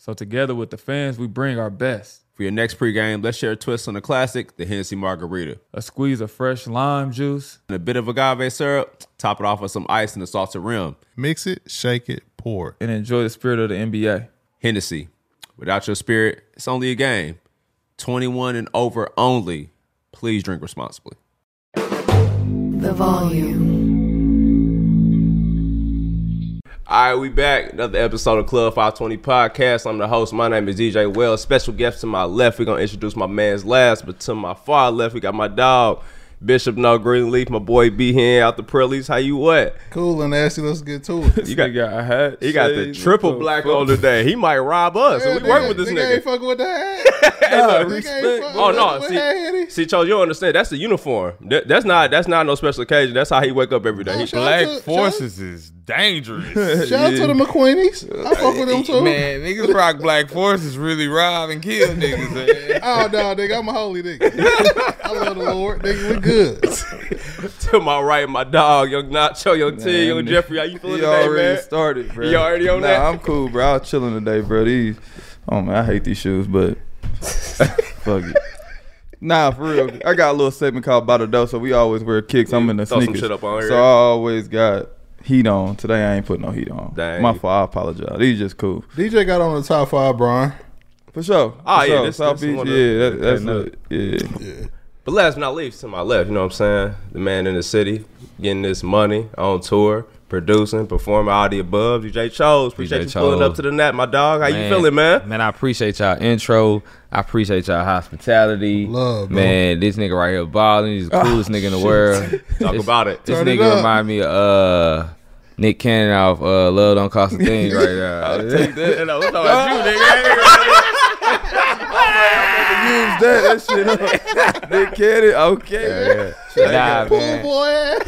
So together with the fans, we bring our best. For your next pregame, let's share a twist on the classic, the Hennessy Margarita. A squeeze of fresh lime juice. And a bit of agave syrup, top it off with some ice and a salted rim. Mix it, shake it, pour. And enjoy the spirit of the NBA. Hennessy. Without your spirit, it's only a game. 21 and over only. Please drink responsibly. The volume. All right, we back. Another episode of Club 520 Podcast. I'm the host. My name is DJ Wells. Special guest to my left. We're going to introduce my man's last, but to my far left, we got my dog, Bishop No Greenleaf, my boy B Hen out the Prellies. How you what? Cool and nasty. Let's get to it. You got, got a hat. he got the triple black fuck- on today. He might rob us. so we Yeah, work with this nigga nigga. Ain't fucking with that. Hey, look, respect. Oh no! See, Hey, see, Charles, you don't understand. That's the uniform. That, that's not. That's not no special occasion. That's how he wake up every day. Oh, He, shout Black to- shout- forces is dangerous. Shout out to the McQueenies. I fuck with them too. Man, niggas rock black forces really rob and kill niggas. Man. Oh no, nigga, I'm a holy nigga. I love the Lord, nigga. We good. to my right, my dog, young Nacho, young T, young Jeffrey. How you feeling He today, already man? started, bro. You already on nah, that? I'm cool, bro. I was chilling today, bro. These, oh man, I hate these shoes, but fuck it. Nah, for real. I got a little segment called By the Dough, so we always wear kicks. I'm in the Throw some sneakers. shit up on here. So I always got heat on. Today I ain't putting no heat on. Dang. My fault. I apologize. These just cool. DJ got on the top five, Brian. For sure. Oh, For yeah, sure. this- South this Beach, one of- yeah. That, that's okay, Yeah. yeah. But last but not least, to my left, you know what I'm saying? The man in the city, getting this money on tour, producing, performing, all the above. DJ Chose, appreciate DJ you pulling up to the net, my dog. How you feeling, man? Man, I appreciate y'all intro. I appreciate y'all hospitality. Love, bro. Man, this nigga right here balling. He's the coolest nigga in the world. Talk This- about it. This Turn nigga up. remind me of uh, Nick Cannon off uh, Love Don't Cost a Thing right there. You know, we talking about you, nigga. Use that, that shit up. Nick Cannon, okay. nah, Pool man. boy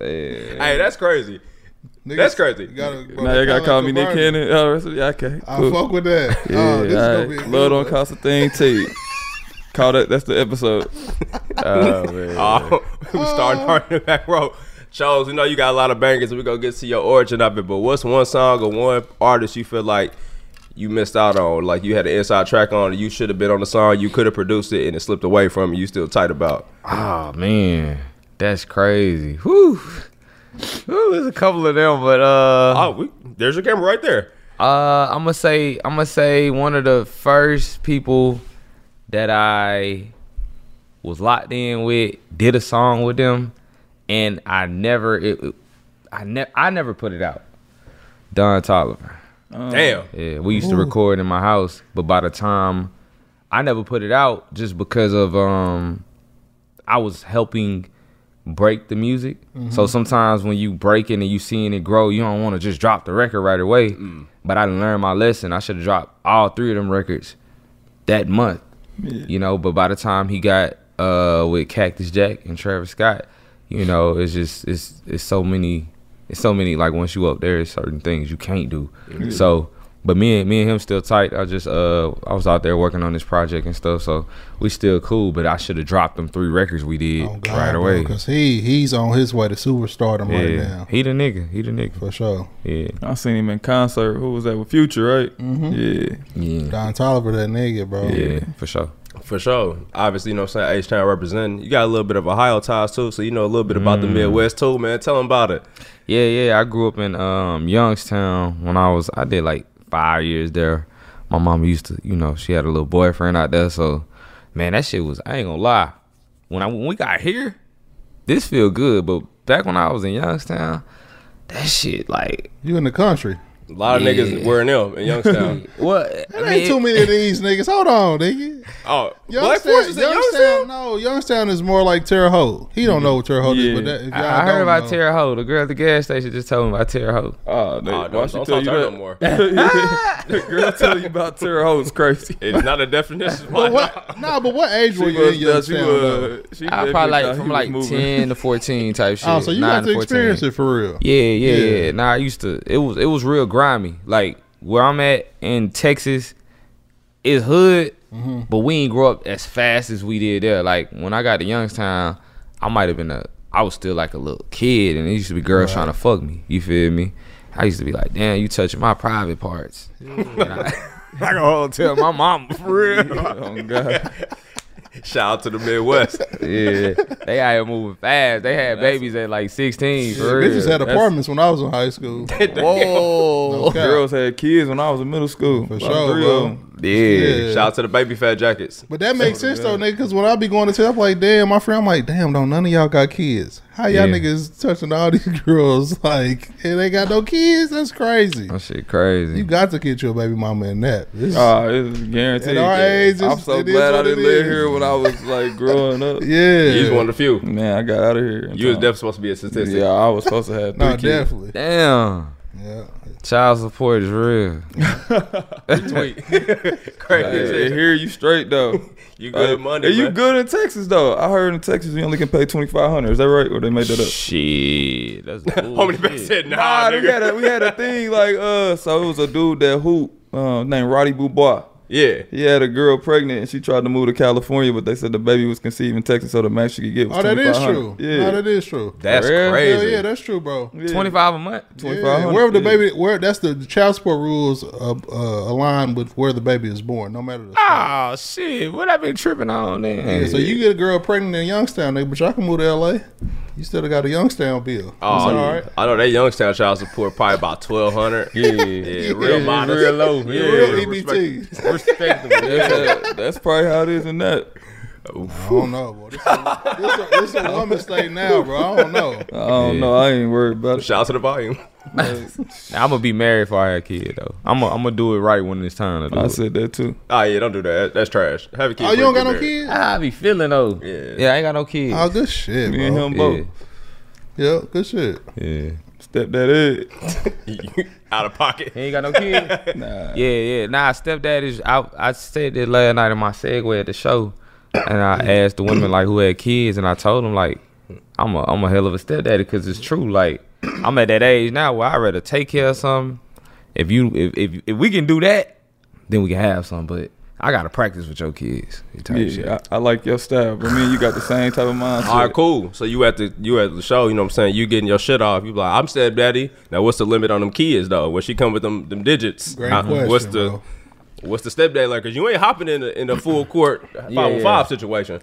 hey, that's crazy. Nigga, That's crazy. you Gotta, bro, Now you gotta call me Nick Cannon. Oh, rest of- yeah, okay. I Cool. fuck with that. Yeah, oh, this is gonna be a right. good Love don't cost a thing T. Call that. That's the episode. Oh, man. Oh, we starting hard in the back row. Chose, we know you got a lot of bangers, we're gonna get to your origin of it. But what's one song or one artist you feel like you missed out on? Like you had an inside track on, you should have been on the song, you could have produced it, and it slipped away from you. You still tight about? Oh man, that's crazy. Whew. Whew, there's a couple of them, but uh, Oh, we, there's your camera right there. uh, I'm gonna say I'm gonna say one of the first people that I was locked in with did a song with them, and I never it, it- I never I never put it out. Don Toliver. Damn. Yeah, we used to record in my house, but by the time I never put it out just because of um I was helping break the music. So sometimes when you breaking and you seeing it grow, you don't want to just drop the record right away. But I learned my lesson. I should have dropped all three of them records that month. You know, but by the time he got uh with Cactus Jack and Travis Scott, you know, it's just it's it's so many it's so many like once you up there, it's certain things you can't do. So, but me and me and him still tight. I just uh I was out there working on this project and stuff, so we still cool. But I should have dropped them three records we did Oh, God, right away. Cause he he's on his way to superstardom right now. he the nigga. He the nigga. For sure. Yeah, I seen him in concert. Who was that with Future, right? Mm-hmm. Yeah. yeah, Don Toliver, that nigga, bro. yeah, for sure. For sure. Obviously, you know what I'm saying? H Town representing. You got a little bit of Ohio ties too, so you know a little bit about the Midwest too, man. Tell them about it. Yeah, yeah. I grew up in um, Youngstown when I was I did like five years there. My mom used to, you know, she had a little boyfriend out there. So, man, that shit was. I ain't gonna lie. When I when we got here, this feel good. But back when I was in Youngstown, that shit like You in the country. A lot of Yeah. niggas wearing them in Youngstown. what? There ain't too many of these niggas. Hold on, nigga. oh, Black Youngstown, Forces Youngstown, Youngstown? no, Youngstown is more like Terre Haute. He don't know what Terre Haute is, but that, if y'all I, I heard don't about know- Terre Haute. The girl at the gas station just told me about Terre Haute. Oh, they, Oh, why don't, she don't tell talk you to her that? no more. the girl tell you about Terre Haute is crazy. It's not a definition. But what? Nah, but what age were you in Youngstown? she though? was, she I definitely probably like from like ten to fourteen type oh, shit. Oh, so you got to experience it for real. Yeah, yeah, Yeah. yeah. Nah, I used to. It was it was real grimy. Like where I'm at in Texas, is hood, Mm-hmm. but we ain't grow up as fast as we did there. Like when I got to Youngstown, I might have been a. I was still like a little kid, and it used to be girls trying to fuck me. You feel me? I used to be like, "Damn, you touching my private parts." I, I go tell my mom for real. Oh God, Shout out to the Midwest. yeah, they out here moving fast. They had babies at like 16. For real. Bitches had That's- apartments when I was in high school. Whoa. No girls had kids when I was in middle school. For About sure, three bro. Of 'em. Yeah. Yeah. Shout out to the baby fat jackets. But that makes sense though, nigga. Because when I be going to tell, I'm like, damn, my friend, I'm like, damn, don't none of y'all got kids. How y'all Yeah. niggas touching all these girls like, and they got no kids? That's crazy. That shit crazy. You got to get your baby mama in that. This- Ah, it's guaranteed. At our age, I'm so glad I didn't live is. here when I was like growing up. yeah, You was one of the few. Man, I got out of here. in You was definitely supposed to be a statistic. Yeah, I was supposed to have three no, kids. definitely. Damn. Yeah. Child support is real. Tweet. Crazy. Hey, here you straight though. You good Hey, money, hey, you man. good in Texas though? I heard in Texas you only can pay twenty five hundred. Is that right, or they made that up? Shit. That's Homie man bullshit. said, nah, Nah, we had a we had a thing like uh, so it was a dude that hoop uh, named Roddy Beaubois. Yeah. He had a girl pregnant and she tried to move to California, but they said the baby was conceived in Texas, so the max she could get was Oh, that is 2500. true. Yeah, No, that is true. That's real? crazy. Hell yeah, that's true, bro. Yeah. 25 a month. 25. Yeah, 2500, wherever the baby, where that's the child support rules uh, uh, align with where the baby is born, no matter the. state. Oh, shit. What I been tripping on then? Yeah, so you get a girl pregnant in Youngstown, nigga, but y'all can move to LA. You still got a Youngstown bill. Oh, That's all right. I know that Youngstown child support probably about twelve hundred. Yeah. Yeah, real Yeah, modest. real low. Yeah, Yeah, Real respect- EBT. Respectable. That's, uh, that's probably how it is in that. I don't know, bro. This is a, this a, this a woman state now, bro. I don't know. I don't know. I ain't worried about it. Shout out to the volume. I'm gonna be married before I have a kid though. I'm gonna I'm gonna do it right when it's time to do I it. said that too. Oh yeah, don't do that. That's trash. Have a kid. Oh, you don't got no married. kids? I be feeling though. Yeah. Yeah, I ain't got no kids. Oh, good shit, Me and bro. him yeah. both. Yeah, good shit. Yeah. Step that in. Out of pocket. He ain't got no kids. Nah. Yeah, yeah. Nah, stepdad is. I I said that last night in my segue at the show, and I asked the women like who had kids, and I told them like I'm a I'm a hell of a stepdaddy because it's true. Like I'm at that age now where I rather take care of something. If you if if if we can do that, then we can have some. But I gotta practice with your kids. type. Yeah, I, I like your style, but me and you got the same type of mindset. All right, cool. So you at the you at the show, you know what I'm saying? You getting your shit off. You be like, I'm stepdaddy. Now what's the limit on them kids though? Where she come with them them digits? Great uh, How- question, What's the bro. What's the step stepdad like? Cause you ain't hopping in the in the full court five yeah. five situation.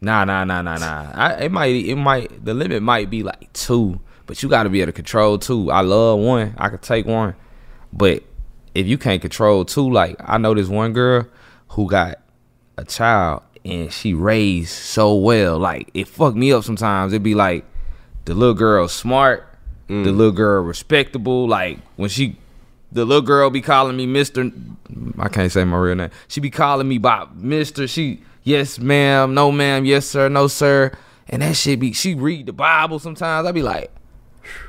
Nah, nah, nah, nah, nah. I, it might, it might. The limit might be like two, but you got to be able to control two. I love one. I could take one, but if you can't control two, like I know this one girl who got a child and she raised so well. Like it fucked me up sometimes. It'd be like the little girl smart, the mm. little girl respectable. Like when she, the little girl be calling me Mister. I can't say my real name. She be calling me by Mister. She yes ma'am, no ma'am, yes sir, no sir. And that shit be she read the Bible sometimes. I be like,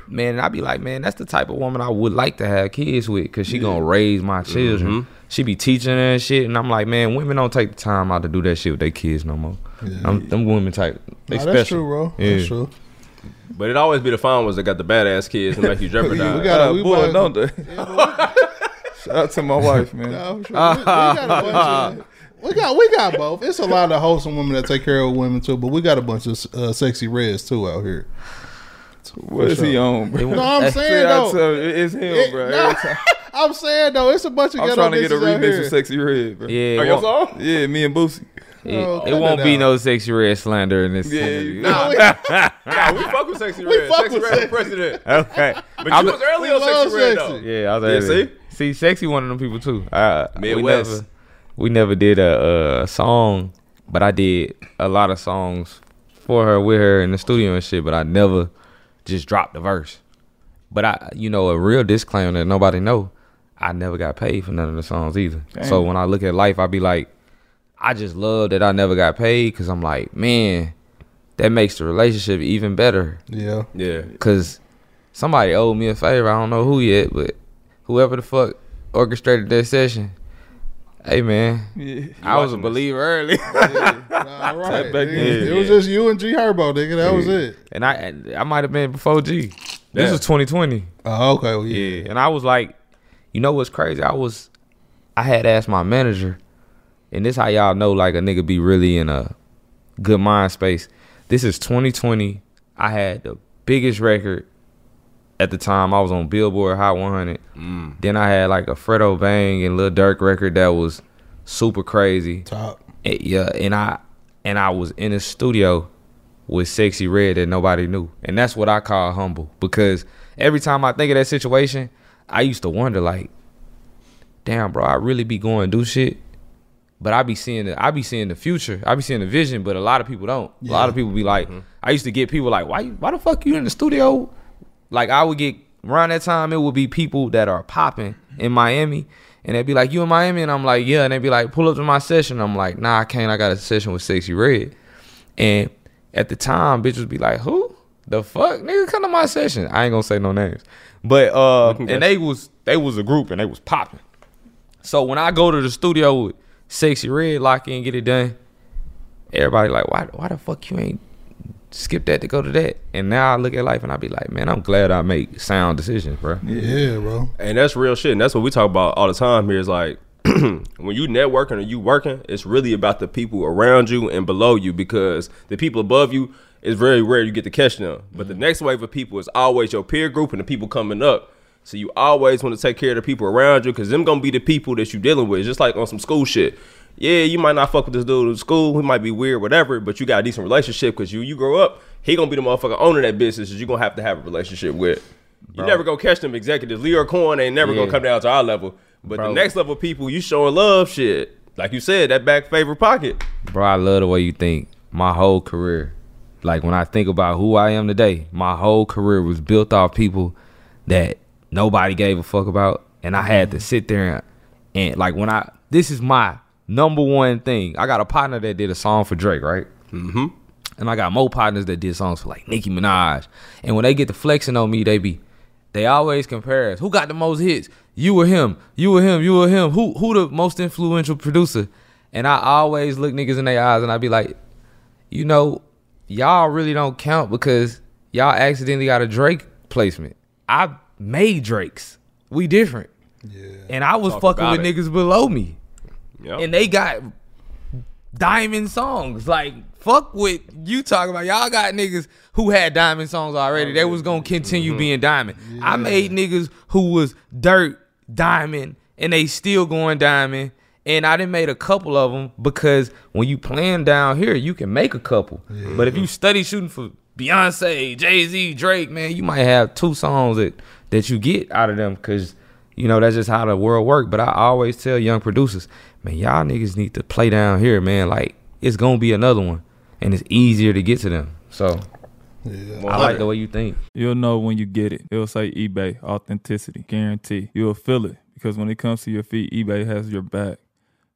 man, and I be like, man, that's the type of woman I would like to have kids with, cause she gonna raise my children. Mm-hmm. She be teaching her and shit, and I'm like, man, women don't take the time out to do that shit with their kids no more. I'm, them women type, they Nah, special. that's true, bro. Yeah. That's true. But it always be the fine ones that got the badass kids and make you jeopardize. We got- Uh, we boy, don't they? Shout out to my wife, man. Nah, I'm sure. we, we got of. We got we got both. It's a lot of wholesome women that take care of women too, but we got a bunch of uh, sexy reds too out here. What is he on, bro? No, I'm saying though. tell you, it's him, It- bro. no, Every time- I'm saying though, it's a bunch of guys. I'm trying to get a remix of Sexyy Red, bro. Yeah, it your won't, song? Yeah, me and Boosie. It, Oh, it won't it be no sexy red slander in this Yeah, interview. No, we, Nah, we fuck with sexy red. We fuck Sexy with red Sexy. president. Okay, But I'm you was early on love sexy red sexy. though. yeah, I was Yeah, early. see? See, sexy one of them people too. Uh, we never, we never did a, a song, but I did a lot of songs for her with her in the studio and shit. But I never just dropped the verse. But I, you know, a real disclaimer that nobody know. I never got paid for none of the songs either. So when I look at life, I be like, I just love that I never got paid because I'm like, man, that makes the relationship even better. Yeah. Yeah. Cause somebody owed me a favor. I don't know who yet, but whoever the fuck orchestrated that session. Hey man, Yeah. I was a believer early, All right. back nigga. then. It was just you and G Herbo, nigga. That was it. and I I might have been before G. This Yeah. was 2020. Oh, okay. Well, yeah. Yeah, and I was like, you know what's crazy? I was, I had asked my manager, and this how y'all know like a nigga be really in a good mind space. This is 2020. I had the biggest record at the time. I was on Billboard Hot 100. Mm. Then I had like a Fredo Bang and Lil Durk record that was super crazy. Top. And, yeah, and I and I was in a studio with Sexyy Red that nobody knew, and that's what I call humble. Because every time I think of that situation, I used to wonder like, damn, bro, I really be going to do shit, but I be seeing the I be seeing the future, I be seeing the vision, but a lot of people don't. A lot of people be like, I used to get people like, why why the fuck you in the studio? Like I would get around that time, it would be people that are popping in Miami. And they'd be like, You in Miami? And I'm like, Yeah. And they'd be like, Pull up to my session. I'm like, Nah, I can't. I got a session with Sexyy Red. And at the time, bitches would be like, Who? The fuck? Nigga, come to my session. I ain't gonna say no names. But uh and they was they was a group and they was popping. So when I go to the studio with Sexyy Red, lock in, get it done, everybody like, why why the fuck you ain't skip that to go to that? And now I look at life and I be like, man, I'm glad I make sound decisions, bro. Yeah, bro. And that's real shit. And that's what we talk about all the time here is like when you networking or you working, it's really about the people around you and below you because the people above you is very rare you get to catch them. But the mm-hmm. next wave of people is always your peer group and the people coming up. So you always want to take care of the people around you because them gonna be the people that you dealing with. Just like on some school shit. Yeah, you might not fuck with this dude in school. He might be weird, whatever. But you got a decent relationship because you you grow up. He gonna be the motherfucker owning that business that you gonna have to have a relationship with. You never gonna catch them executives. Lyor Cohen ain't never Yeah. gonna come down to our level. But Bro. the next level of people, you showing love shit. Like you said, that back favorite pocket. Bro, I love the way you think. My whole career, like when I think about who I am today, my whole career was built off people that nobody gave a fuck about, and I had to sit there and, and like when I this is my number one thing. I got a partner that did a song for Drake, right? Mm-hmm. And I got more partners that did songs for like Nicki Minaj, and when they get to flexing on me, they be they always compare us. Who got the most hits? You or him? You or him? You or him? Who who the most influential producer? And I always look niggas in their eyes and I be like, you know, y'all really don't count because y'all accidentally got a Drake placement. I made Drakes. We different. Yeah. And I was Talk fucking with it. niggas below me. Yep. And they got diamond songs. Like, fuck with you talking about. Y'all got niggas who had diamond songs already. They was gonna continue Mm-hmm. being diamond. I made niggas who was dirt diamond and they still going diamond. And I didn't made a couple of them because when you playing down here, you can make a couple. But if you study shooting for Beyonce, Jay Z, Drake, man, you might have two songs that that you get out of them because you know that's just how the world works. But I always tell young producers, man, y'all niggas need to play down here, man. Like it's gonna be another one, and it's easier to get to them. So I like the way you think. You'll know when you get it. It'll say eBay, authenticity, guarantee. You'll feel it because when it comes to your feet, eBay has your back.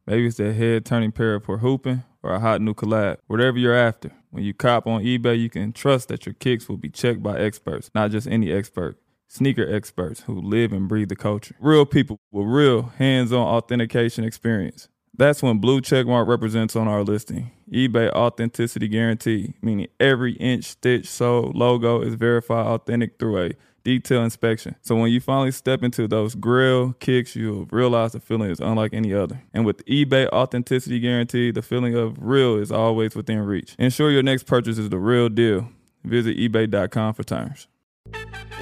Maybe it's that head turning pair for hooping or a hot new collab. Whatever you're after. When you cop on eBay, you can trust that your kicks will be checked by experts, not just any expert. Sneaker experts who live and breathe the culture. Real people with real hands on authentication experience. That's when blue checkmark represents on our listing. eBay authenticity guarantee, meaning every inch, stitch, sole, logo is verified authentic through a detailed inspection. So when you finally step into those grill kicks, you'll realize the feeling is unlike any other. And with eBay authenticity guarantee, the feeling of real is always within reach. Ensure your next purchase is the real deal. Visit eBay.com for terms.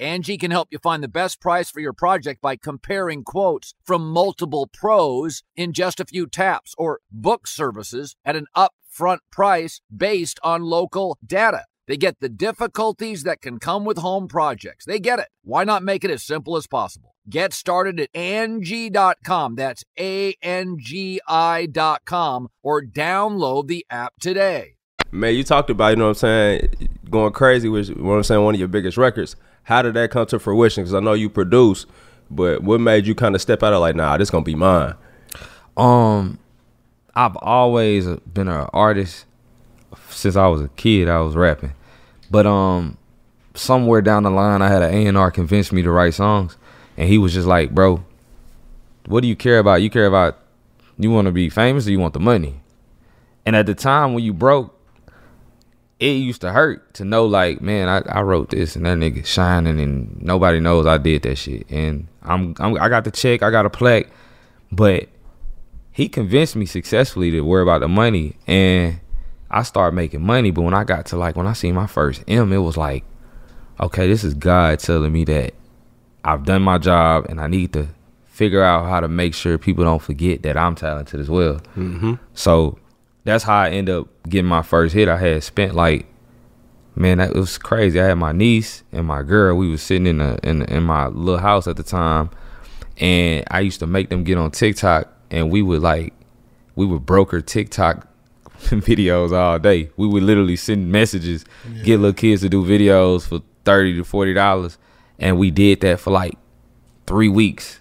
Angie can help you find the best price for your project by comparing quotes from multiple pros in just a few taps or book services at an upfront price based on local data. They get the difficulties that can come with home projects. They get it. Why not make it as simple as possible? Get started at Angie.com. That's A N G I.com or download the app today. Man, you talked about, you know what I'm saying, going crazy with, you know what I'm saying, one of your biggest records. How did that come to fruition? Because I know you produce, but what made you kind of step out of like, nah, this gonna be mine? Um, I've always been an artist since I was a kid. I was rapping, but um, somewhere down the line, I had an A and R convince me to write songs, and he was just like, "Bro, what do you care about? You care about you want to be famous or you want the money?" And at the time when you broke, it used to hurt to know like, man, I, I wrote this and that nigga shining and nobody knows I did that shit. And I'm, I'm I got the check, I got a plaque, but he convinced me successfully to worry about the money and I started making money. But when I got to like when I seen my first M, it was like, okay, this is God telling me that I've done my job and I need to figure out how to make sure people don't forget that I'm talented as well. Mm-hmm. So that's how I ended up getting my first hit. I had spent like, man, that was crazy. I had my niece and my girl. We was sitting in a in in my little house at the time, and I used to make them get on TikTok, and we would like, we would broker TikTok videos all day. We would literally send messages, get little kids to do videos for thirty to forty dollars, and we did that for like three weeks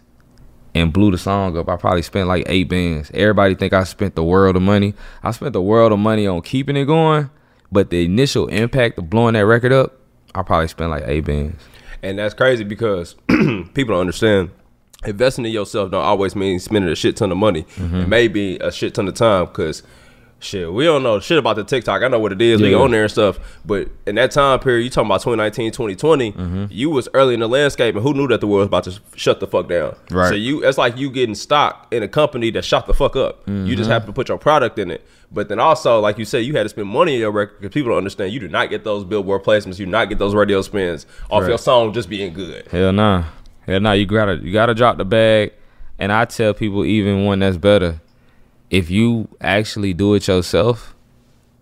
and blew the song up. I probably spent like eight bands. Everybody think I spent the world of money. I spent the world of money on keeping it going, but the initial impact of blowing that record up, I probably spent like eight bands. And that's crazy because people don't understand. Investing in yourself don't always mean spending a shit ton of money. It mm-hmm. may be a shit ton of time because shit, we don't know shit about the TikTok. I know what it is. We Yeah. on there and stuff. But in that time period, you talking about 2019, 2020, Mm-hmm. you was early in the landscape and who knew that the world was about to shut the fuck down. Right. So you it's like you getting stock in a company that shot the fuck up. You Mm-hmm. just have to put your product in it. But then also, like you said, you had to spend money on your record because people don't understand. You do not get those billboard placements. You do not get those radio spins off Right. your song just being good. Hell nah. Hell nah. You gotta you gotta drop the bag. And I tell people even one that's better, if you actually do it yourself,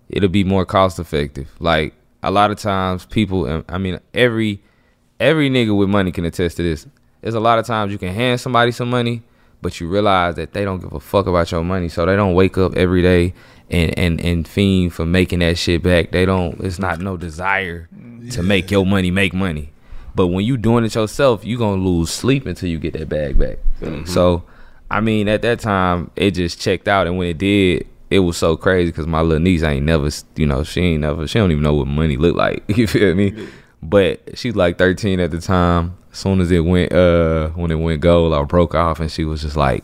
it'll be more cost effective. Like a lot of times people I mean every every nigga with money can attest to this. There's a lot of times you can hand somebody some money, but you realize that they don't give a fuck about your money. So they don't wake up every day and and, and fiend for making that shit back. They don't it's not no desire to make your money make money. But when you doing it yourself, you gonna lose sleep until you get that bag back. Mm-hmm. So, I mean, at that time, it just checked out, and when it did, it was so crazy because my little niece ain't never, you know, she ain't never, she don't even know what money look like. You feel me? But she's like 13 at the time, As soon as it went uh when it went gold, I broke off and she was just like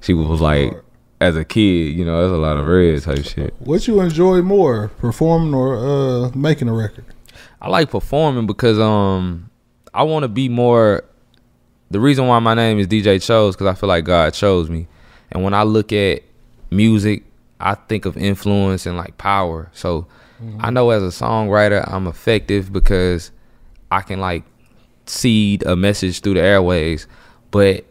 she was like as a kid, you know, that's a lot of red type shit. What you enjoy more, performing or uh, making a record? I like performing because um I want to be more. The reason why my name is DJ Chose because I feel like God chose me, and when I look at music, I think of influence and like power. So I know as a songwriter, I'm effective because I can like seed a message through the airways, but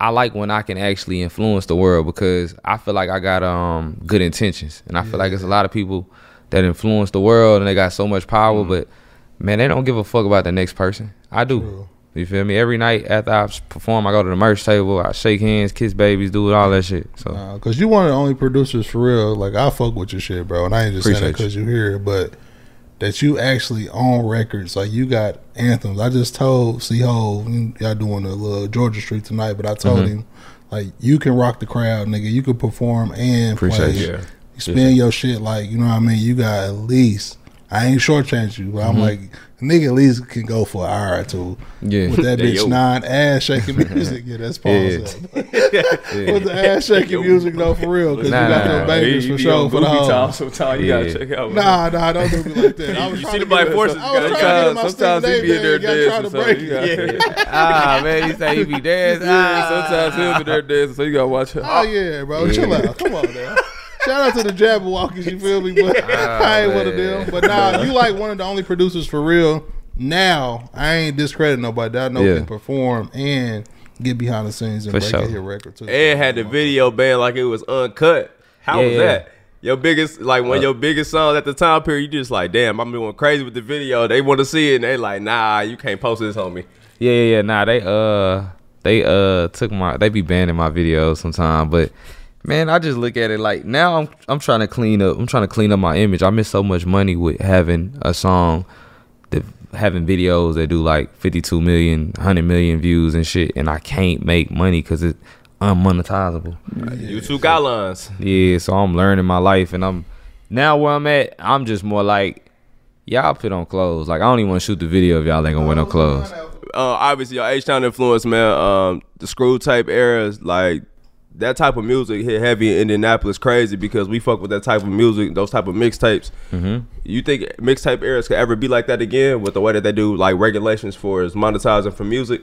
I like when I can actually influence the world because I feel like I got um good intentions, and I feel like it's a lot of people that influence the world and they got so much power, but man, they don't give a fuck about the next person. I do. You feel me? Every night after I perform, I go to the merch table, I shake hands, kiss babies, do all that shit. So Because you one of the only producers for real. Like I fuck with your shit, bro, and I ain't just saying that because you here, but that you actually own records. Like you got anthems. I just told C Ho y'all doing a little Georgia Street tonight, but I told Mhm. him like you can rock the crowd, nigga. You can perform and Appreciate play. it. Yeah. You spin your shit like you know what I mean. You got at least. I ain't shortchange you, but I'm Mhm. like nigga at least can go for an hour or two. Yeah. with that bitch nine ass shaking music. Yeah, that's pause. Yeah. up. with the ass shaking music though, for real, because Nah, you got them bangers he for sure for the whole. time sometimes, you gotta check out. Nah, nah, don't do me like that. I was You see the black forces, I was trying to get my Sometimes he be in there bag, gotta try to dancing, so break you it. gotta- ah man, he say he be dancing. Yeah, sometimes he'll be there dancing, so you gotta watch her. Oh yeah, bro. Yeah. Chill out. Come on now. Shout out to the Jabbawockeez, you feel me? But I ain't one of them. But nah, you like one of the only producers for real. Now, I ain't discrediting nobody that I know Yeah. can perform and get behind the scenes and For break sure. a hit record too. And had the video banned like it was uncut. How Yeah, was yeah. that? Your biggest, like one of Uh, your biggest songs at the time period, you just like, damn, I'm going crazy with the video. They want to see it, and they like, nah, you can't post this on me. Yeah, yeah, yeah. Nah, they uh they uh took my they be banning my videos sometimes, but man, I just look at it like now I'm I'm trying to clean up I'm trying to clean up my image. I miss so much money with having a song that having videos that do like 52 million, 100 million views and shit and I can't make money cuz it's unmonetizable. YouTube guidelines. Yeah, so I'm learning my life and I'm now where I'm at, I'm just more like y'all put on clothes. Like I don't even want to shoot the video if y'all ain't gonna wear no clothes. Uh, obviously, your H Town influence, man. Um, the screw type eras, like that type of music hit heavy in Indianapolis, crazy because we fuck with that type of music, those type of mixtapes. Mhm. You think mixtape eras could ever be like that again with the way that they do like regulations for is monetizing for music?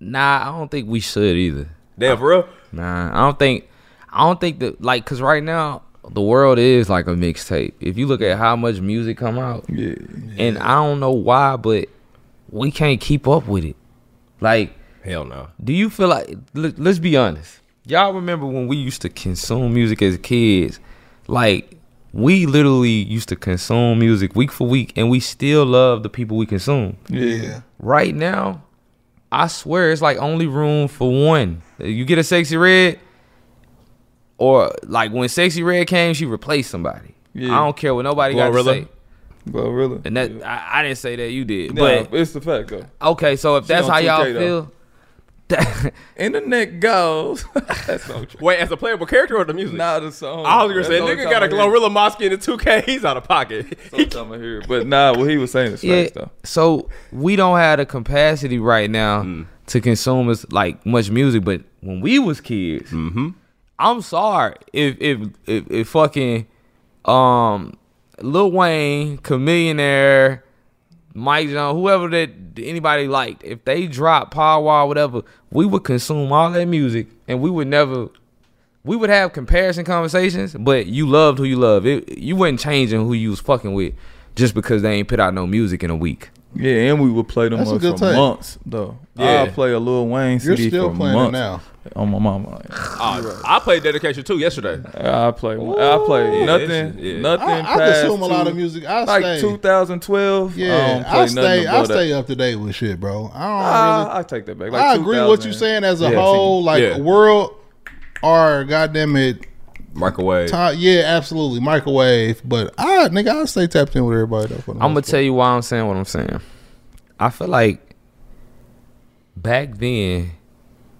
Nah, I don't think we should either. Damn, for real? Nah, I don't think. I don't think that like because right now the world is like a mixtape. If you look at how much music come out, Yeah. and I don't know why, but we can't keep up with it. Like, Hell no. do you feel like? Let, let's be honest. Y'all remember when we used to consume music as kids? Like, we literally used to consume music week for week, and we still love the people we consume. Yeah. Right now, I swear it's like only room for one. You get a sexy red, or like when sexy red came, she replaced somebody. Yeah. I don't care what nobody got to say. Well, really. And that I, I didn't say that you did, Nah, but it's the fact though. okay. So if She that's how y'all 2K though. feel, that, Internet goes. That's no true. Wait, as a playable character or the music? Nah, the song. I was gonna say, That's the only nigga got a hear- Glorilla Mosque in the 2K. He's out of pocket. That's the I hear it. But nah, what he was saying is yeah. though. So we don't have the capacity right now Mm. to consume as like much music. But when we was kids, Mm-hmm. I'm sorry if if if, if fucking um Lil Wayne, Chamillionaire, Mike Jones, whoever that anybody liked, if they dropped Paul Wall, whatever, we would consume all that music and we would never we would have comparison conversations, but you loved who you love. It, you wasn't changing who you was fucking with just because they ain't put out no music in a week. Yeah, and we would play them That's a up good for take. months though. Yeah. I'll play a Lil Wayne You're CD still for playing it months. now. On my mama. Oh, I played Dedication too yesterday. I play. I play Yeah, nothing. yeah. Nothing. I, I past consume a lot of music. I like stay. 2012. Yeah, I, I, don't play stay. I stay that. up to date with shit, bro. I don't Ah, really. I take that back. Like I agree with what you're saying as a Yeah, whole, like Yeah. world or goddamn it, Microwave. time, yeah, absolutely microwave. But I, nigga, I stay tapped in with everybody. Though, I'm gonna most tell you why I'm saying what I'm saying. I feel like back then,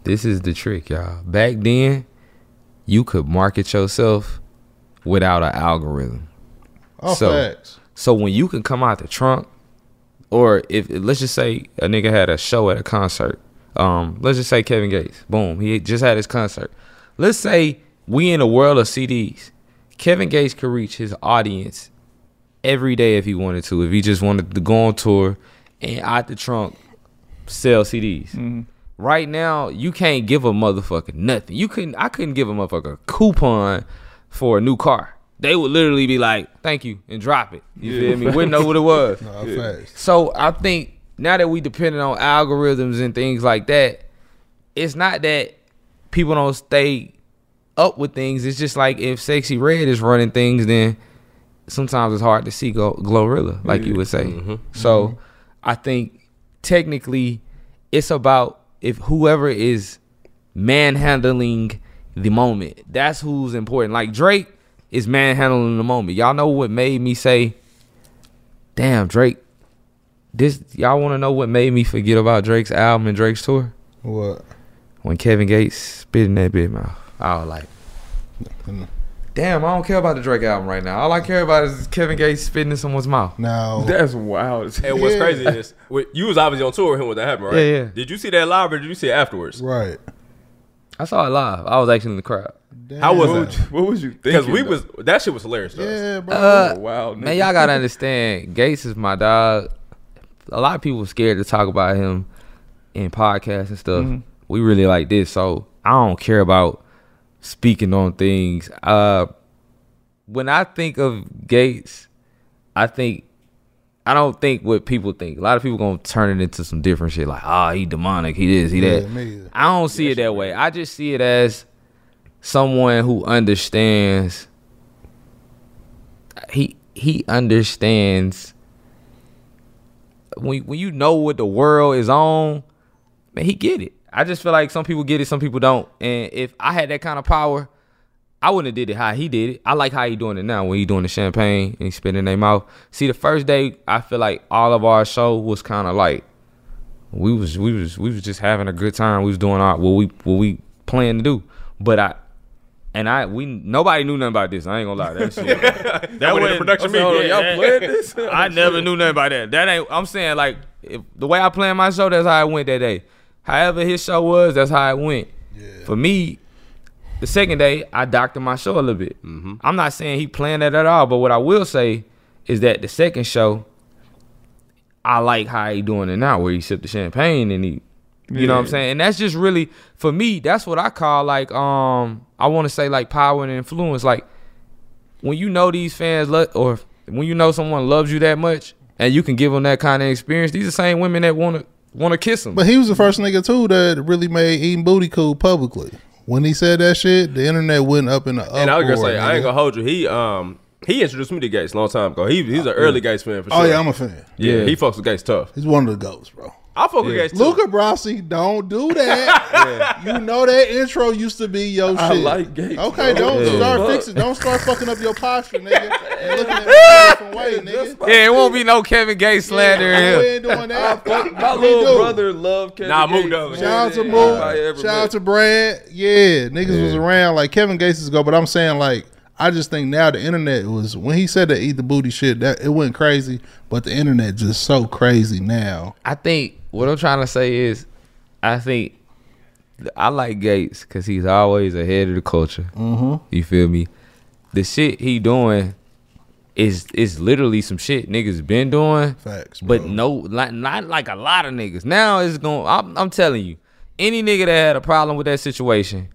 this is the trick, y'all. Back then, you could market yourself without an algorithm. Oh, so- facts. So when you can come out the trunk, or if let's just say a nigga had a show at a concert. Um, let's just say Kevin Gates. Boom, he just had his concert. Let's say we in a world of CDs. Kevin Gates could reach his audience every day if he wanted to. If he just wanted to go on tour and out the trunk sell CDs. Mm-hmm. Right now, you can't give a motherfucker nothing. You couldn't. I couldn't give a motherfucker a coupon for a new car. They would literally be like, "Thank you," and drop it. You Yeah. feel me? Wouldn't know what it was. Nah, facts. So I think now that we depending on algorithms and things like that, it's not that people don't stay up with things. It's just like if Sexyy Red is running things, then sometimes it's hard to see Go- Glorilla, like you would say. Mm-hmm. Mm-hmm. So I think technically it's about if whoever is manhandling the moment, that's who's important. Like Drake is manhandling the moment. Y'all know what made me say, damn, Drake. This y'all want to know what made me forget about Drake's album and Drake's tour? What? When Kevin Gates spit in that big mouth, I was like, damn, I don't care about the Drake album right now. All I care about is Kevin Gates spitting in someone's mouth. Now That's wild. And what's Yeah. crazy is you was obviously on tour with him when that happened, right? Yeah, yeah. Did you see that live or did you see it afterwards? right. I saw it live. I was actually in the crowd. How was What, it? you- what was you thinking? Because we though? was that shit was hilarious. To us. Yeah, bro. Uh, Oh, wow, man, y'all gotta understand. Gates is my dog. A lot of people scared to talk about him in podcasts and stuff. Mhm. We really like this, so I don't care about speaking on things. Uh, when I think of Gates, I think I don't think what people think. A lot of people gonna turn it into some different shit, like ah, he demonic, he this, he Yeah, that. either. I don't see it that way. I just see it as someone who understands. He he understands when when you know what the world is on, man, he get it. I just feel like some people get it, some people don't. And if I had that kind of power, I wouldn't have did it how he did it. I like how he doing it now when he doing the champagne and he spitting in their mouth. See, the first day, I feel like all of our show was kind of like we was we was we was just having a good time. We was doing our what we what we planned to do. But I and I we nobody knew nothing about this. I ain't gonna lie. That shit. that wasn't the production I'm saying, hold on, meeting. Y'all Yeah. playing this? I never knew nothing about that. That ain't. I'm saying like if, the way I planned my show. That's how I went that day. However his show was, that's how it went. For me, the second day I doctored my show a little bit. I'm not saying he planned that at all, but what I will say is that the second show, I like how he doing it now, where he sipped the champagne and he, you know what I'm saying, and that's just really for me. That's what I call like um I want to say like power and influence. Like when you know these fans lo- or when you know someone loves you that much and you can give them that kind of experience. These are the same women that want to want to kiss him. But he was the first nigga too that really made eating booty cool publicly. When he said that shit, the internet went up in the uproar. And I was gonna say, I ain't gonna hold you. He um he introduced me to Gates a long time ago. He he's an early Gates fan for sure. Oh yeah, I'm a fan. yeah, Yeah. he fucks with Gates tough. He's one of the goats, bro. I fuck with Gates too. Luca Brasi, don't do that. You know that intro used to be your shit. I like Gates, Okay, bro. don't Yeah. start fixing. Don't start fucking up your posture, nigga. And looking at me a different way, nigga. yeah, it won't be no Kevin Gates slander Yeah, we ain't doing that. Fuck My little do. brother loved Kevin Nah, Mook Gates. does. Shout out to Yeah, Mook. anybody ever Shout out to Brad. Yeah, niggas was around like Kevin Gates is go, but I'm saying like I just think now the internet was when he said that eat the booty shit that it went crazy, but the internet just so crazy now. I think what I'm trying to say is, I think I like Gates because he's always ahead of the culture. Mm-hmm. You feel me? The shit he doing is is literally some shit niggas been doing. Facts, but no, not, not like a lot of niggas. Now it's going. I'm, I'm telling you, any nigga that had a problem with that situation,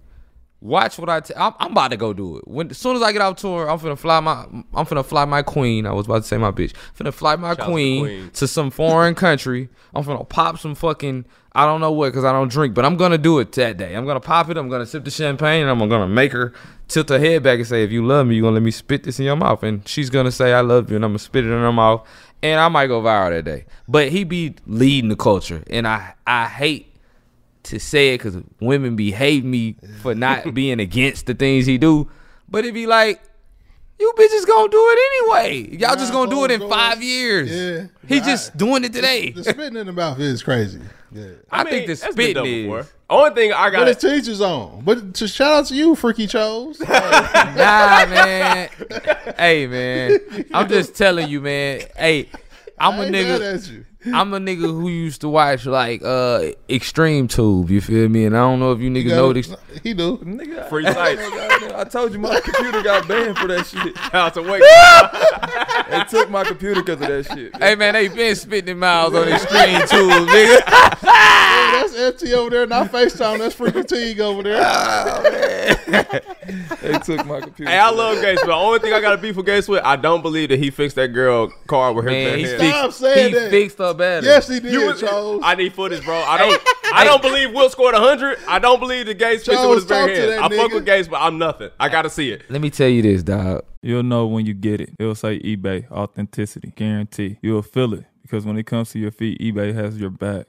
watch what I. T- I'm, I'm about to go do it. When as soon as I get off tour, I'm finna fly my. I'm finna fly my queen. I was about to say my bitch. Finna fly my out to the queen queen. to some foreign country. I'm gonna pop some fucking I don't know what because I don't drink, but I'm gonna do it that day. I'm gonna pop it. I'm gonna sip the champagne, and I'm gonna make her tilt her head back and say, "If you love me, you gonna let me spit this in your mouth." And she's gonna say, "I love you," and I'm gonna spit it in her mouth, and I might go viral that day. But he be leading the culture, and I I hate to say it because women be hating me for not being against the things he do, but it be like. You bitches gonna do it anyway. Y'all just gonna do it in Nah, five years. Yeah. He Nah, just doing it today. The spitting in the mouth is crazy. Yeah. I, mean, think the that's spitting is. before. Only thing I But got it's teachers on. But to shout out to you, Freaky Chose. Nah, man. hey, man. I'm just telling you, man. Hey, I'm a I ain't mad nigga. At you. I'm a nigga who used to watch like uh Extreme Tube. You feel me? And I don't know if you niggas got know this. He do. Nigga, Free sight. I told you my computer got banned for that shit. Shout out to Wake. They took my computer because of that shit. Hey man, they been spitting miles on Extreme Tube, nigga. Hey, that's FT over there, not FaceTime. That's freaking Teague over there. Oh, They took my computer. Hey, I love Gates, but the only thing I got to beef with Gates with, I don't believe that he fixed that girl car with her Man, bare he hands. fixed, Stop saying he that. fixed her better. yes, he did, You was- Charles. I need footage, bro. I don't. I don't believe Wilt scored hundred. I don't believe the Gates fixed it with his bare talk to hands. that I fuck with Gates, but I'm nothing. I gotta see it. Let me tell you this, dog. You'll know when you get it. It'll say eBay, authenticity, guarantee. You'll feel it because when it comes to your feet, eBay has your back.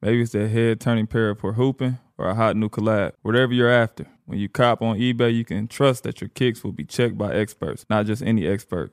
Maybe it's that head turning pair for hooping or a hot new collab. Whatever you're after, when you cop on eBay, you can trust that your kicks will be checked by experts, not just any expert.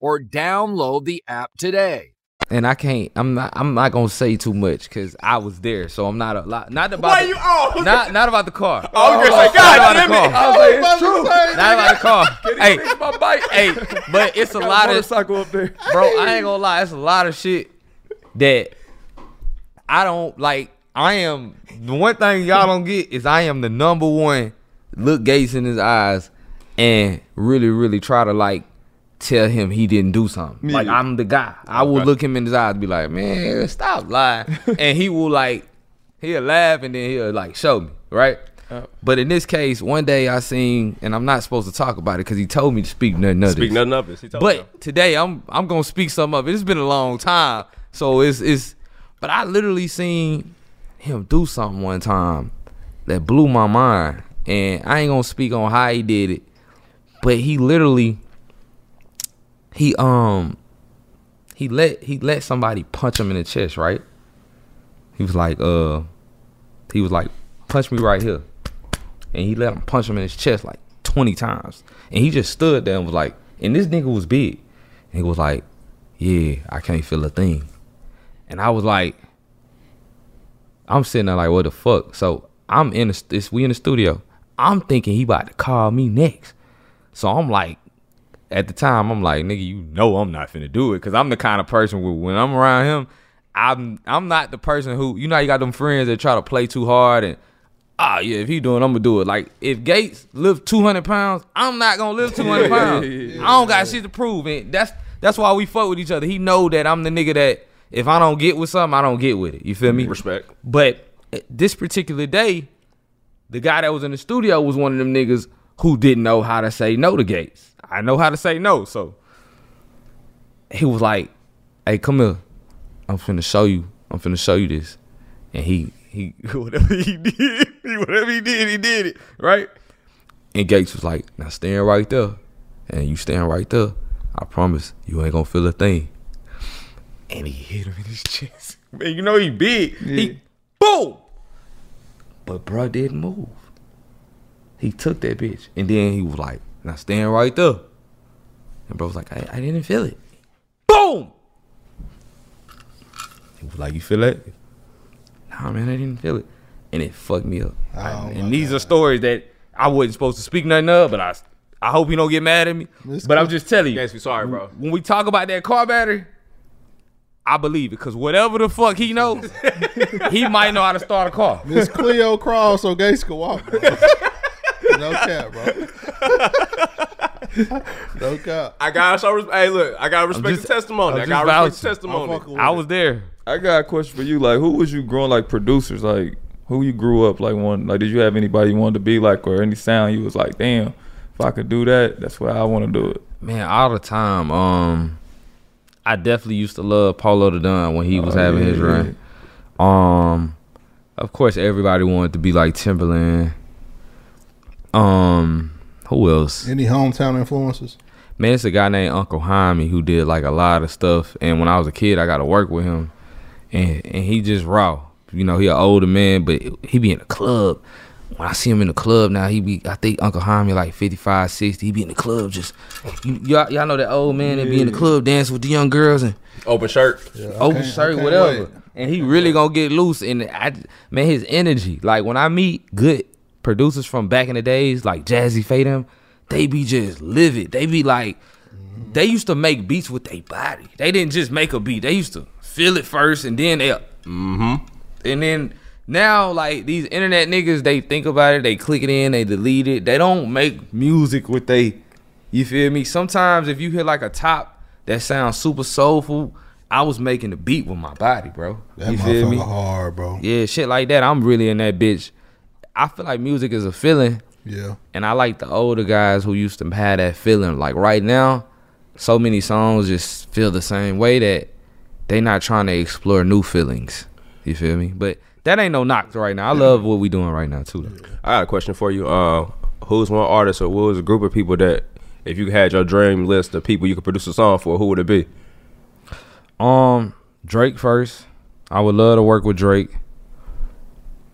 or download the app today. And I can't. I'm not. I'm not gonna say too much because I was there, so I'm not a lot. Not about. Why the, you? Oh, Not not about the car. I was gonna Not say, God about the damn it. car. I was like, it's oh, true. Not about the car. Hey, hey, my bike. hey, but it's a Got lot of motorcycle up there. bro. I ain't gonna lie. It's a lot of shit that I don't like. I am the one thing y'all don't get is I am the number one. Look Gates in his eyes and really, really try to like tell him he didn't do something. Like I'm the guy. I will look him in his eyes and be like, man, stop lying. and he will like he'll laugh and then he'll like show me, right? Oh. But in this case, one day I seen, and I'm not supposed to talk about it because he told me to speak nothing of Speak nothing of this. But you. today I'm I'm gonna speak some of it. It's been a long time, so it's it's. But I literally seen him do something one time that blew my mind, and I ain't gonna speak on how he did it, but he literally he um he let he let somebody punch him in the chest, right? He was like uh he was like punch me right here, and he let him punch him in his chest like twenty times, and he just stood there and was like, and this nigga was big, and he was like, yeah, I can't feel a thing, and I was like, I'm sitting there like, what the fuck? So I'm in the it's, we in the studio. I'm thinking he about to call me next. So I'm like, at the time, I'm like, nigga, you know I'm not finna do it. Cause I'm the kind of person where when I'm around him, I'm I'm not the person who you know you got them friends that try to play too hard and ah yeah, if he doing, I'm gonna do it. Like if Gates lift 200 pounds, I'm not gonna lift 200 pounds. I don't got shit to prove, and that's that's why we fuck with each other. He know that I'm the nigga that if I don't get with something, I don't get with it. You feel me? Respect. But uh, this particular day, the guy that was in the studio was one of them niggas who didn't know how to say no to Gates. I know how to say no, so he was like, "Hey, come here. I'm finna show you. I'm finna show you this." And he he whatever he did, he, whatever he did, he did it right. And Gates was like, "Now stand right there, and you stand right there. I promise you ain't gonna feel a thing." And he hit him in his chest. Man, you know he big. He boom. But bro didn't move. He took that bitch, and then he was like, "Now stand right there." And bro was like, "I, I didn't feel it." Boom. He was like, "You feel that?" Nah, man, I didn't feel it, and it fucked me up. Oh I- and these are stories that I wasn't supposed to speak nothing of, but I, I hope you don't get mad at me. but I'm just telling you. Yes, we sorry, bro. When we talk about that car battery, I believe it because whatever the fuck he knows, he might know how to start a car. Miss Cleo crawl so Gates can walk. Bro. no cap, bro. no cap. I gotta show respect. Hey, look, I gotta respect just- the testimony. I'm I gotta respect the testimony. I was there. I got a question for you. Like, who was you growing like producers? Like, who you grew up like one? Like, did you have anybody you wanted to be like, or any sound you was like, damn, if I could do that, that's what I want to do it. Man, all the time. Um, I definitely used to love Polow da Don when he was Oh, having yeah, his run. Um, of course, everybody wanted to be like Timbaland. Um, who else? Any hometown influences? Man, it's a guy named Uncle Jaime who did like a lot of stuff. And when I was a kid, I got to work with him, and and he just raw. You know, he an older man, but he be in the club. When I see him in the club now, he be. I think Uncle Jaime like 55, 60. He be in the club just. You, y'all, y'all know that old man that be in the club dancing with the young girls and Open shirt. open shirt, whatever. wait. And he really gonna get loose. And I, man, his energy. Like when I meet good producers from back in the days, like Jazzy Fatum, they be just livid. They be like, they used to make beats with their body. They didn't just make a beat. They used to feel it first, and then they, mm-hmm. and then now like these internet niggas, they think about it, they click it in, they delete it. They don't make music with they. You feel me? Sometimes if you hear like a top that sounds super soulful, I was making the beat with my body, bro. That you feel me? hard, bro. Yeah, shit like that. I'm really in that bitch. I feel like music is a feeling, Yeah. and I like the older guys who used to have that feeling. Like right now, so many songs just feel the same way that they not trying to explore new feelings. You feel me? But that ain't no knock right now. I love what we doing right now too. though. I got a question for you. Uh, who's one artist or what was a group of people that, if you had your dream list of people you could produce a song for, who would it be? Um, Drake first. I would love to work with Drake.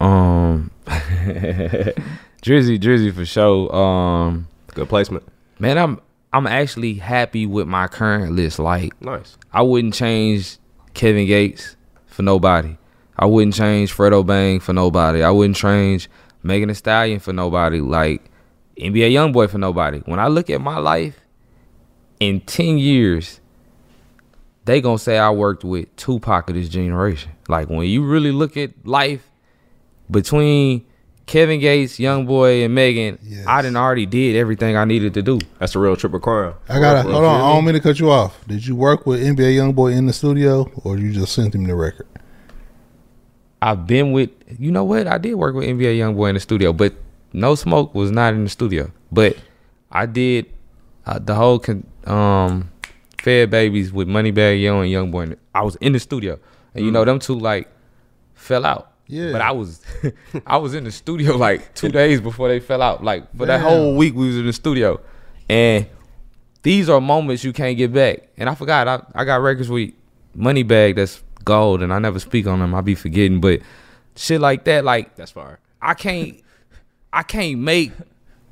Um, Drizzy, Drizzy for sure. Um, Good placement. man, I'm I'm actually happy with my current list. Like, Nice. I wouldn't change Kevin Gates for nobody. I wouldn't change Fredo Bang for nobody. I wouldn't change Megan Thee Stallion for nobody. Like NBA YoungBoy for nobody. When I look at my life in ten years, they gonna say I worked with Tupac of this generation. Like when you really look at life between Kevin Gates, Young Boy, and Megan, I done already did everything I needed to do. That's a real triple crown. I gotta real, hold for on. real. I don't mean to cut you off. Did you work with NBA Young Boy in the studio, or you just sent him the record? I've been with you know what I did work with NBA Young Boy in the studio, but No Smoke was not in the studio. But I did uh, the whole con- um Fed Baby's with Moneybagg Yo and YoungBoy. in the- I was in the studio, and you know them two like fell out. Yeah. But I was I was in the studio like two days before they fell out. Like for that whole week we was in the studio, and these are moments you can't get back. And I forgot I, I got records with Moneybagg that's gold, and I never speak on them. I be forgetting, but shit like that, like That's fire. I can't, I can't make.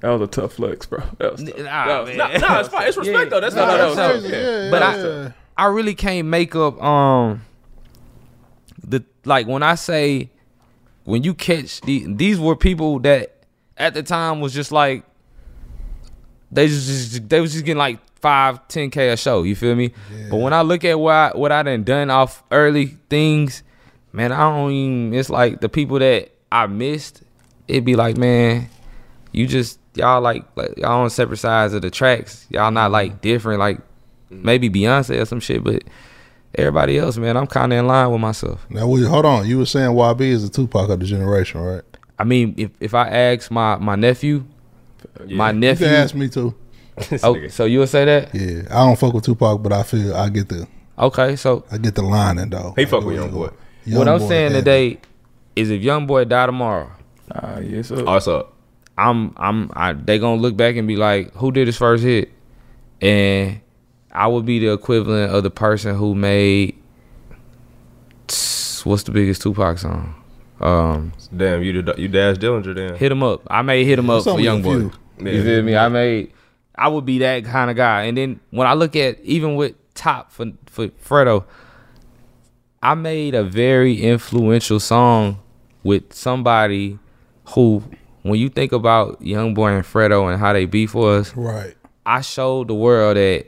That was a tough flex, bro. That was tough. Nah, man. Nah, nah, it's fine. It's respect though. That's No, not no, that's no. not- Yeah, But yeah. I, I really can't make up. Um, the like when I say when you catch the, these were people that at the time was just like they just, just they was just getting like five, ten k a show. You feel me? But when I look at what I, what I done done off early things, man, I don't even. It's like the people that I missed. It'd be like, man, you just y'all like, like y'all on separate sides of the tracks. Y'all not like mm-hmm. different. Like maybe Beyonce or some shit, but everybody else, man, I'm kind of in line with myself. Now, we, hold on. You were saying YB is a Tupac of the generation, right? I mean, if if I ask my my nephew, my You nephew, can ask me too. oh, so you would say that? Yeah, I don't fuck with Tupac, but I feel I get the Okay, so I get the lining though. He fuck with young boy. what I'm saying heavy. today is if young boy die tomorrow, Ah, yes, sir. Also. I'm I'm I, they gonna look back and be like, who did his first hit? And I would be the equivalent of the person who made what's the biggest Tupac song? Um, Damn, you did, you Dash Dillinger then. hit him up. I made hit him Yeah, up for young boy. few. You Yeah. feel me? I made. I would be that kind of guy. And then when I look at even with top for for Fredo, I made a very influential song with somebody who, when you think about Young Boy and Fredo and how they beat for us, Right. I showed the world that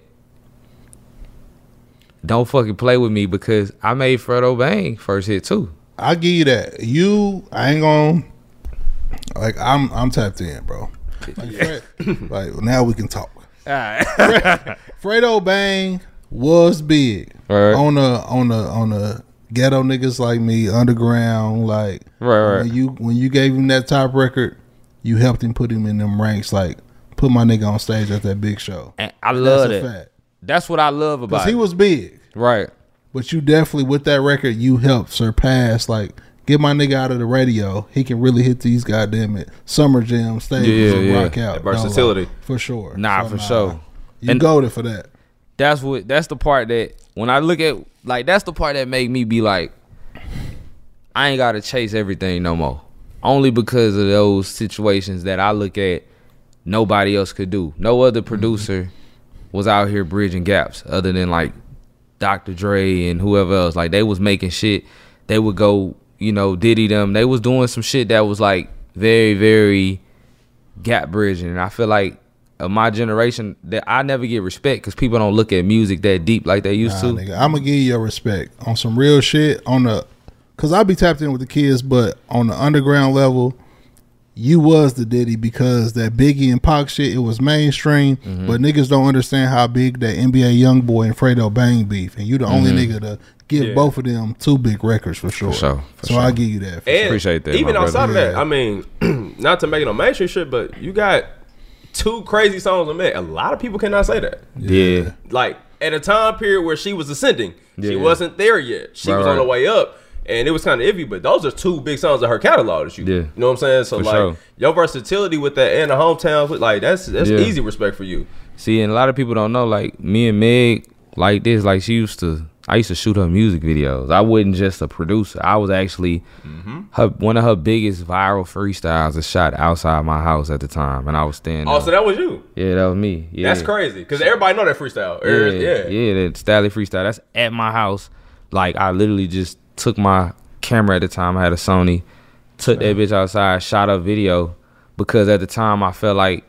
don't fucking play with me because I made Fredo Bang first hit too. I give you that. You, I ain't gonna like. I'm I'm tapped in, bro. Like, Fred- like now we can talk. Alright. Fred- Fredo Bang was big Right. on the on the on the ghetto niggas like me underground. Like Right, right. when you when you gave him that top record, you helped him put him in them ranks. Like put my nigga on stage at that big show. And I love That's a that. fact. That's what I love about Because he it. was big. Right. But you definitely with that record, you helped surpass like get my nigga out of the radio. He can really hit these goddamn it summer jam stages Yeah, and yeah. rock out. That versatility. No, like, for sure. Nah, So, for sure. You And- goaded for that. That's what. That's the part that when I look at like that's the part that make me be like, I ain't gotta chase everything no more. Only because of those situations that I look at, nobody else could do. No other mm-hmm. producer was out here bridging gaps other than like Dr. Dre and whoever else. Like they was making shit. They would go, you know, Diddy them. They was doing some shit that was like very, very gap bridging. And I feel like of my generation that I never get respect because people don't look at music that deep like they used Nah, to. nigga, I'm gonna give you your respect on some real shit on the, cause I be tapped in with the kids, but on the underground level, you was the Diddy because that Biggie and Pac shit it was mainstream, Mm-hmm. but niggas don't understand how big that NBA young boy and Fredo Bang beef, and you the only Mhm. nigga to give Yeah. both of them two big records for sure. sure, for so sure. I give you that. For And Appreciate that, Even my outside brother. of that, I mean, not to make it no mainstream shit, but you got two crazy songs with Meg. A lot of people cannot say that. Yeah. Like at a time period where she was ascending, she wasn't there yet. She Right, was on the way up. And it was kind of iffy, but those are two big songs of her catalog that you, Yeah. you know what I'm saying. So For like sure. your versatility with that and the hometowns, with like that's that's Yeah. easy respect for you. See, and a lot of people don't know, like me and Meg, like this, like she used to. I used to shoot her music videos. I wasn't just a producer. I was actually Mm-hmm. her one of her biggest viral freestyles is shot outside my house at the time, and I was standing. Oh, so that was you. yeah, that was me. Yeah. That's crazy because everybody know that freestyle. Er, Yeah, Yeah, yeah, that Stalli freestyle. That's at my house. Like I literally just took my camera at the time. I had a Sony, took that bitch outside, shot a video because at the time I felt like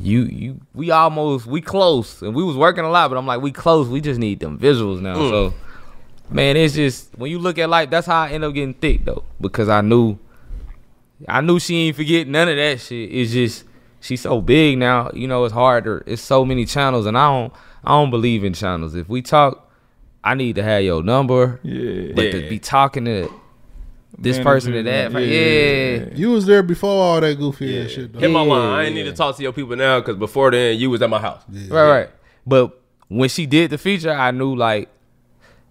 you you we almost we close and we was working a lot, but I'm like we close. We just need them visuals now. Mm. So man, it's just when you look at life, that's how I end up getting thick though because I knew I knew she ain't forget none of that shit. It's just she's so big now. You know, it's harder. It's so many channels, and I don't I don't believe in channels. If we talk, I need to have your number. Yeah. But to be talking to this person to that, Manager, yeah. yeah. You was there before all that goofy ass shit. Though. Hit my Yeah, line. I ain't need to talk to your people now because before then you was at my house. Right, right. But when she did the feature, I knew like,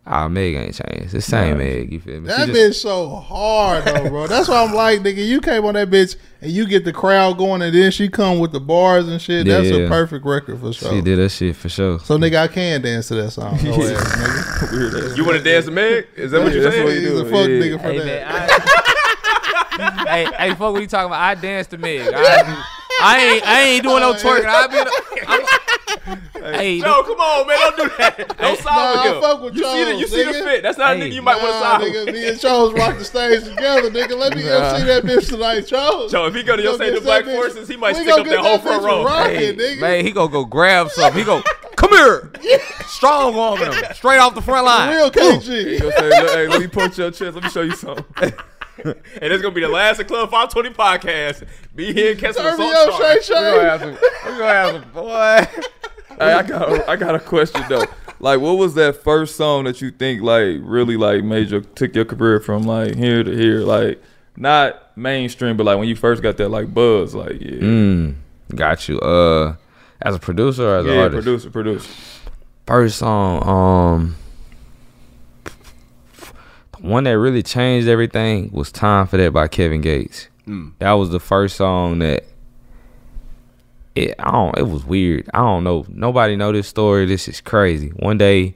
ah, Meg ain't changed. It's the same Meg. You feel me? She That just- bitch so hard though, bro. That's why I'm like, nigga, you came on that bitch and you get the crowd going, and then she come with the bars and shit. Yeah, That's yeah. a perfect record for sure. She did that shit for sure. So nigga, I can dance to that song. No ass, nigga. Ass. You want to dance to Meg? Is that what you're that's saying? what you He's do. a fuck Yeah. nigga for Hey, that. man, I, hey, hey, fuck what you talking about? I danced to Meg. I, I ain't, I ain't doing no twerking. I been, I'm, Hey, Joe, come on, man, don't do that. Don't side Nah, with I him. fuck with you see the, you Charles, see the nigga. fit. That's not a nigga you might want to Nah, side with. nigga, me and Charles rock the stage together, nigga. Let me Nah. MC that bitch tonight, Charles. Joe, if he go to We your gonna Say the Black that bitch- Forces, he might we stick up that whole front row. rocking, Hey, nigga. man, he gonna go grab something. He go, come here, strong arming him straight off the front line. Real He KG. gonna say, hey, let me punch your chest. Let me show you something. and it's gonna be the last of Club 520 podcast. Be here and catch Turn some me assault up, charge. Shay We gonna Shay. have some, we gonna have some boy. Hey, I got a, I got a question though. Like, what was that first song that you think like really like made your took your career from like here to here? Like, not mainstream, but like when you first got that like buzz, like yeah, Mm, got you. Uh, as a producer or as an yeah, artist? producer, producer. First song, um, the one that really changed everything was "Time for That" by Kevin Gates. Mm. That was the first song that it. I don't. It was weird. I don't know. Nobody know this story. This is crazy. One day,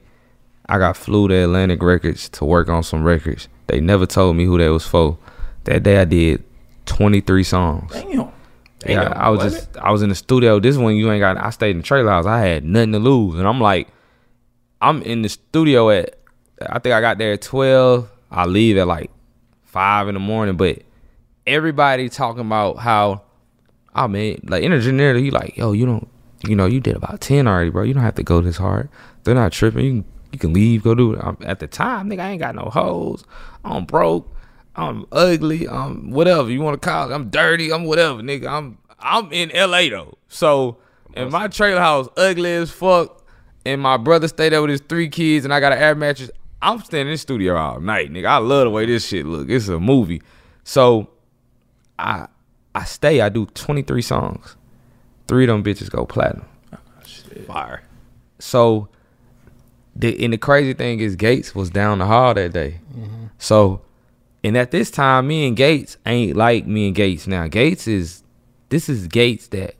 I got flew to Atlantic Records to work on some records. They never told me who that was for. That day, I did twenty three songs. Damn. Yeah, Damn, I was wasn't just I was in the studio. This one you ain't got. I stayed in the trailer house. I had nothing to lose, and I'm like, I'm in the studio at. I think I got there at twelve. I leave at like five in the morning, but everybody talking about how, oh mean, like engineer, he like, yo, you don't, you know, you did about ten already, bro. You don't have to go this hard. They're not tripping. You can, you can leave, go do it. I'm, at the time, nigga, I ain't got no hoes. I'm broke. I'm ugly. I'm whatever you want to call it. I'm dirty. I'm whatever, nigga. I'm I'm in L.A. though. So in my trailer house, ugly as fuck, and my brother stayed there with his three kids, and I got an air mattress. I'm standing in the studio all night, nigga. I love the way this shit look. It's a movie. So I I stay. I do 23 songs. Three of them bitches go platinum. Fire. So the and the crazy thing is Gates was down the hall that day. Mm-hmm. So and at this time, me and Gates ain't like me and Gates now. Gates is this is Gates that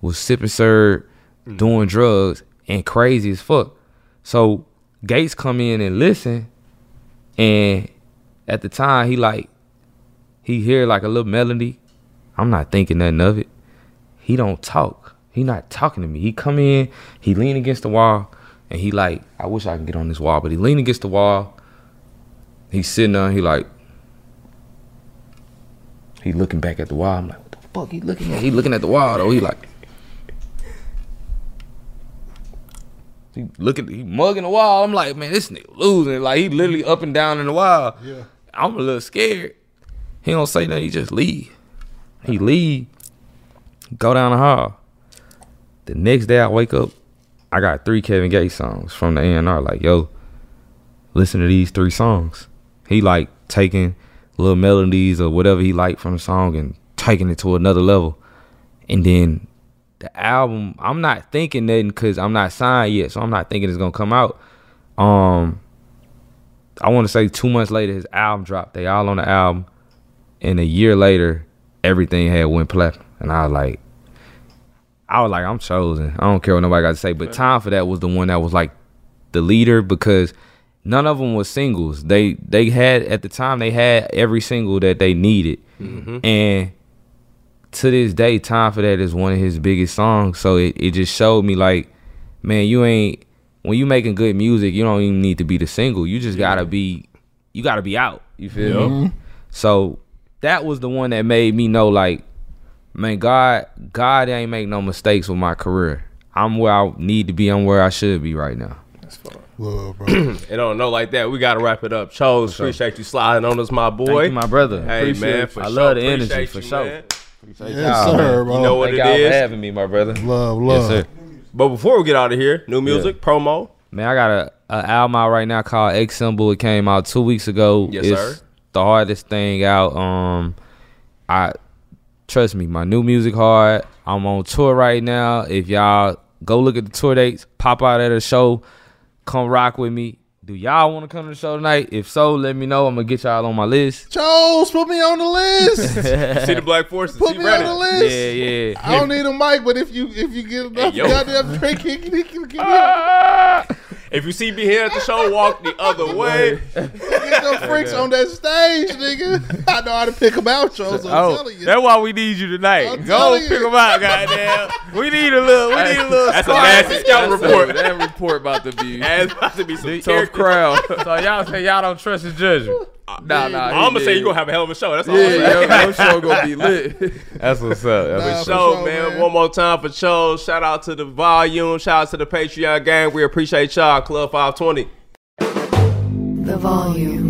was sipping syrup, mm. doing drugs, and crazy as fuck. So Gates come in and listen, and at the time he like he hear like a little melody. I'm not thinking nothing of it. He don't talk. He not talking to me. He come in, he lean against the wall, and he like, I wish I can get on this wall, but he lean against the wall. He's sitting there, he like, he looking back at the wall. I'm like, what the fuck he looking at? He looking at the wall though. He like, he looking, he mugging the wall. I'm like, man, this nigga losing. Like he literally up and down in the wall. Yeah. I'm a little scared. He don't say nothing. He just leave. He leave. Go down the hall. The next day I wake up, I got three Kevin Gates songs from the A&R. Like, yo, listen to these three songs. He like taking little melodies or whatever he liked from the song and taking it to another level. And then the album, I'm not thinking nothing because I'm not signed yet, so I'm not thinking it's gonna come out. Um, I want to say two months later, his album dropped. They all on the album, and a year later, everything had went platinum. And I was like, I was like, I'm chosen. I don't care what nobody got to say. But time for that was the one that was like the leader because none of them was singles. They they had at the time they had every single that they needed, mm-hmm. and to this day, time for that is one of his biggest songs. So it, it just showed me like, man, you ain't when you making good music, you don't even need to be the single. You just gotta be, you gotta be out. You feel me? So that was the one that made me know like, man, God, God ain't make no mistakes with my career. I'm where I need to be. I'm where I should be right now. That's Love, bro. It don't know like that. We gotta wrap it up. Chose, appreciate you sliding on us, my boy. Thank you, my brother. Hey Appreciate man, it. for I sure. love the energy, Appreciate for sure. man. Yes, sir, bro. You know what Thank it y'all is. for having me, my brother. Love, Yes, love. sir. But before we get out of here, new music, promo. Man, I got a, a album out right now called X Symbol. It came out two weeks ago. Yes, it's sir. The hardest thing out. Um, I trust me, my new music hard. I'm on tour right now. If y'all go look at the tour dates, pop out at a show, come rock with me. Do y'all want to come to the show tonight? If so, let me know. I'm gonna get y'all on my list. Chose, put me on the list. See the Black Forces. Put he me ready. on the list. Yeah, yeah. I don't need a mic, but if you if you get enough yo. goddamn drink, he can, he can, he can, If you see me here at the show, walk the other way. Get them freaks on that stage, nigga. I know how to pick them out, Charles. I'm Oh, telling you. that's why we need you tonight. I'm Go pick you. them out, goddamn. We need a little. We need a little. That's a squad. nasty scout That's report. a- that report about to be That's about to be some tough crowd. So y'all say y'all don't trust his judgment. Uh, nah, nah. I'm gonna say you did. gonna have a hell of a show. That's all. Yeah, I'm saying. your, your show gonna be lit. That's what's up. That's Nah, what's up. show, sure, man. man. One more time for show. Shout out to the volume. Shout out to the Patreon gang. We appreciate y'all. Club 520. The volume.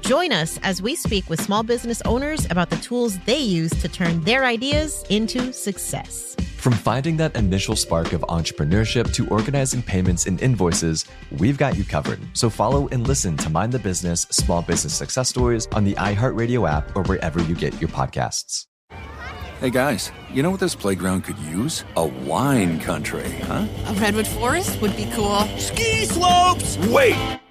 Join us as we speak with small business owners about the tools they use to turn their ideas into success. From finding that initial spark of entrepreneurship to organizing payments and invoices, we've got you covered. So follow and listen to Mind the Business Small Business Success Stories on the iHeartRadio app or wherever you get your podcasts. Hey guys, you know what this playground could use? A wine country, huh? A redwood forest would be cool. Ski slopes! Wait!